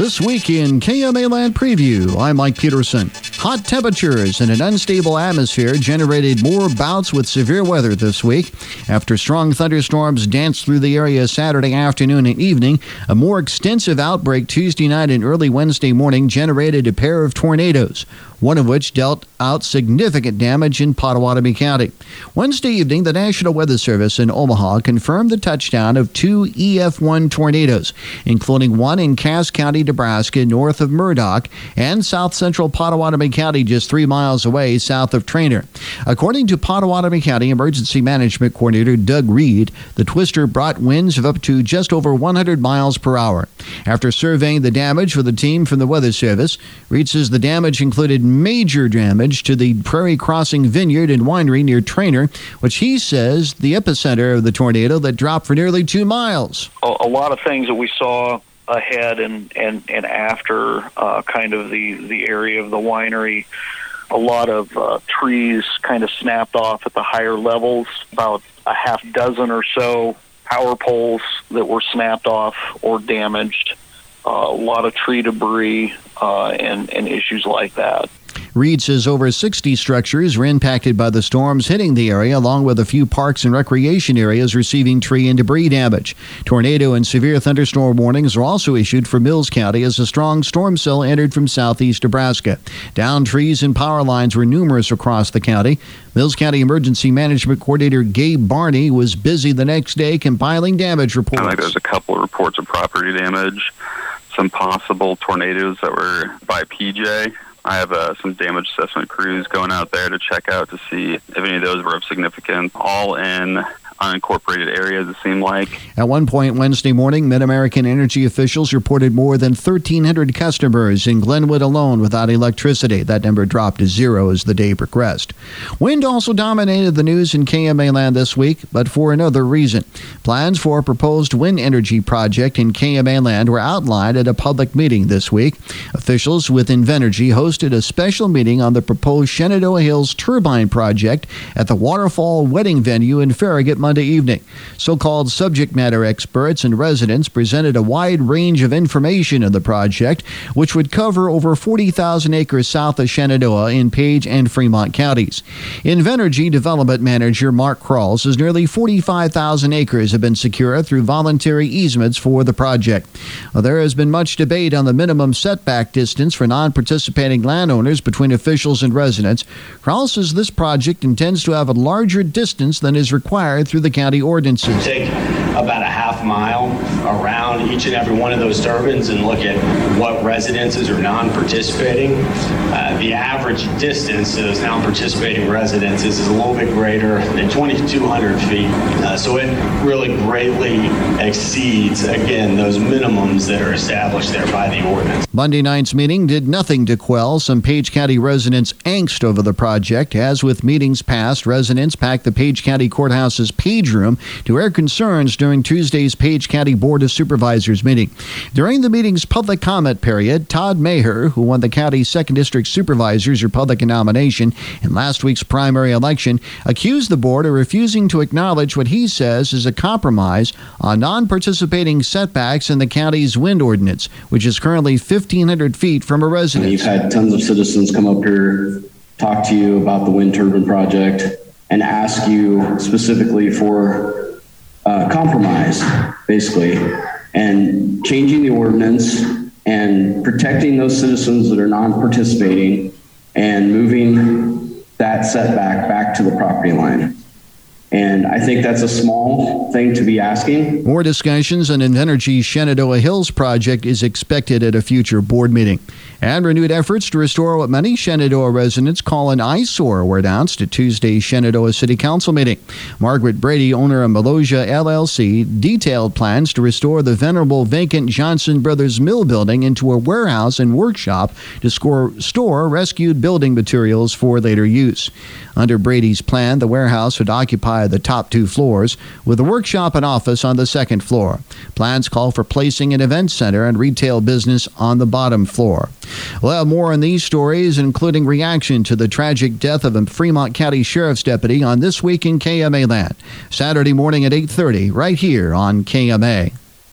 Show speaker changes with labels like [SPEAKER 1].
[SPEAKER 1] This week in KMA Land Preview, I'm Mike Peterson. Hot temperatures and an unstable atmosphere generated more bouts with severe weather this week. After strong thunderstorms danced through the area Saturday afternoon and evening, a more extensive outbreak Tuesday night and early Wednesday morning generated a pair of tornadoes one of which dealt out significant damage in Pottawattamie County. Wednesday evening, the National Weather Service in Omaha confirmed the touchdown of two EF1 tornadoes, including one in Cass County, Nebraska, north of Murdock, and south central Pottawattamie County, just three miles away south of Treynor. According to Pottawattamie County Emergency Management Coordinator Doug Reed, the twister brought winds of up to just over 100 miles per hour. After surveying the damage with a team from the Weather Service, Reed says the damage included major damage to the Prairie Crossing Vineyard and Winery near Treynor, which he says the epicenter of the tornado that dropped for nearly two miles.
[SPEAKER 2] A, lot of things that we saw ahead and and and after uh, kind of the the area of the winery. A lot of uh, trees kind of snapped off at the higher levels. About a half dozen or so power poles that were snapped off or damaged. Uh, a lot of tree debris uh, and and issues like that.
[SPEAKER 1] Reed says over 60 structures were impacted by the storms hitting the area, along with a few parks and recreation areas receiving tree and debris damage. Tornado and severe thunderstorm warnings are also issued for Mills County as a strong storm cell entered from southeast Nebraska. Downed trees and power lines were numerous across the county. Mills County Emergency Management Coordinator Gabe Barney was busy the next day compiling damage reports.
[SPEAKER 3] I think there's a couple of reports of property damage, some possible tornadoes that were by PJ I have uh, some damage assessment crews going out there to check out to see if any of those were of significance. All in unincorporated areas, it seemed like.
[SPEAKER 1] At one point Wednesday morning, MidAmerican Energy officials reported more than 1,300 customers in Glenwood alone without electricity. That number dropped to zero as the day progressed. Wind also dominated the news in KMA land this week, but for another reason. Plans for a proposed wind energy project in KMA land were outlined at a public meeting this week. Officials with Invenergy hosted a special meeting on the proposed Shenandoah Hills turbine project at the Waterfall Wedding Venue in Farragut, Monday evening. So called subject matter experts and residents presented a wide range of information on the project, which would cover over 40,000 acres south of Shenandoah in Page and Fremont counties. Invenergy development manager Mark Krall says nearly 45,000 acres have been secured through voluntary easements for the project. Well, there has been much debate on the minimum setback distance for non participating landowners between officials and residents. Krall says this project intends to have a larger distance than is required through the county ordinances.
[SPEAKER 4] Take about a half mile around each and every one of those turbines and look at what residences are non-participating. Uh, the average distance to those non-participating residences is a little bit greater than 2,200 feet. Uh, so it really greatly exceeds, again, those minimums that are established there by the ordinance.
[SPEAKER 1] Monday night's meeting did nothing to quell some Page County residents' angst over the project. As with meetings past, residents packed the Page County Courthouse's page room to air concerns during Tuesday's Page County Board of Supervisors meeting. During the meeting's public comment period, Todd Maher, who won the county's 2nd District Supervisor's Republican nomination in last week's primary election, accused the board of refusing to acknowledge what he says is a compromise on non participating setbacks in the county's wind ordinance, which is currently 1,500 feet from a residence.
[SPEAKER 5] You've had tons of citizens come up here, talk to you about the wind turbine project, and ask you specifically for uh, compromise, basically, and changing the ordinance and protecting those citizens that are non-participating and moving that setback back to the property line. And I think that's a small thing to be asking.
[SPEAKER 1] More discussions on Invenergy's Shenandoah Hills project is expected at a future board meeting. And renewed efforts to restore what many Shenandoah residents call an eyesore were announced at Tuesday's Shenandoah City Council meeting. Margaret Brady, owner of Melosia LLC, detailed plans to restore the venerable vacant Johnson Brothers Mill building into a warehouse and workshop to score, store rescued building materials for later use. Under Brady's plan, the warehouse would occupy the top two floors, with a workshop and office on the second floor. Plans call for placing an event center and retail business on the bottom floor. We'll more on these stories, including reaction to the tragic death of a Fremont County Sheriff's deputy on This Week in KMA Land, Saturday morning at 8.30, right here on KMA.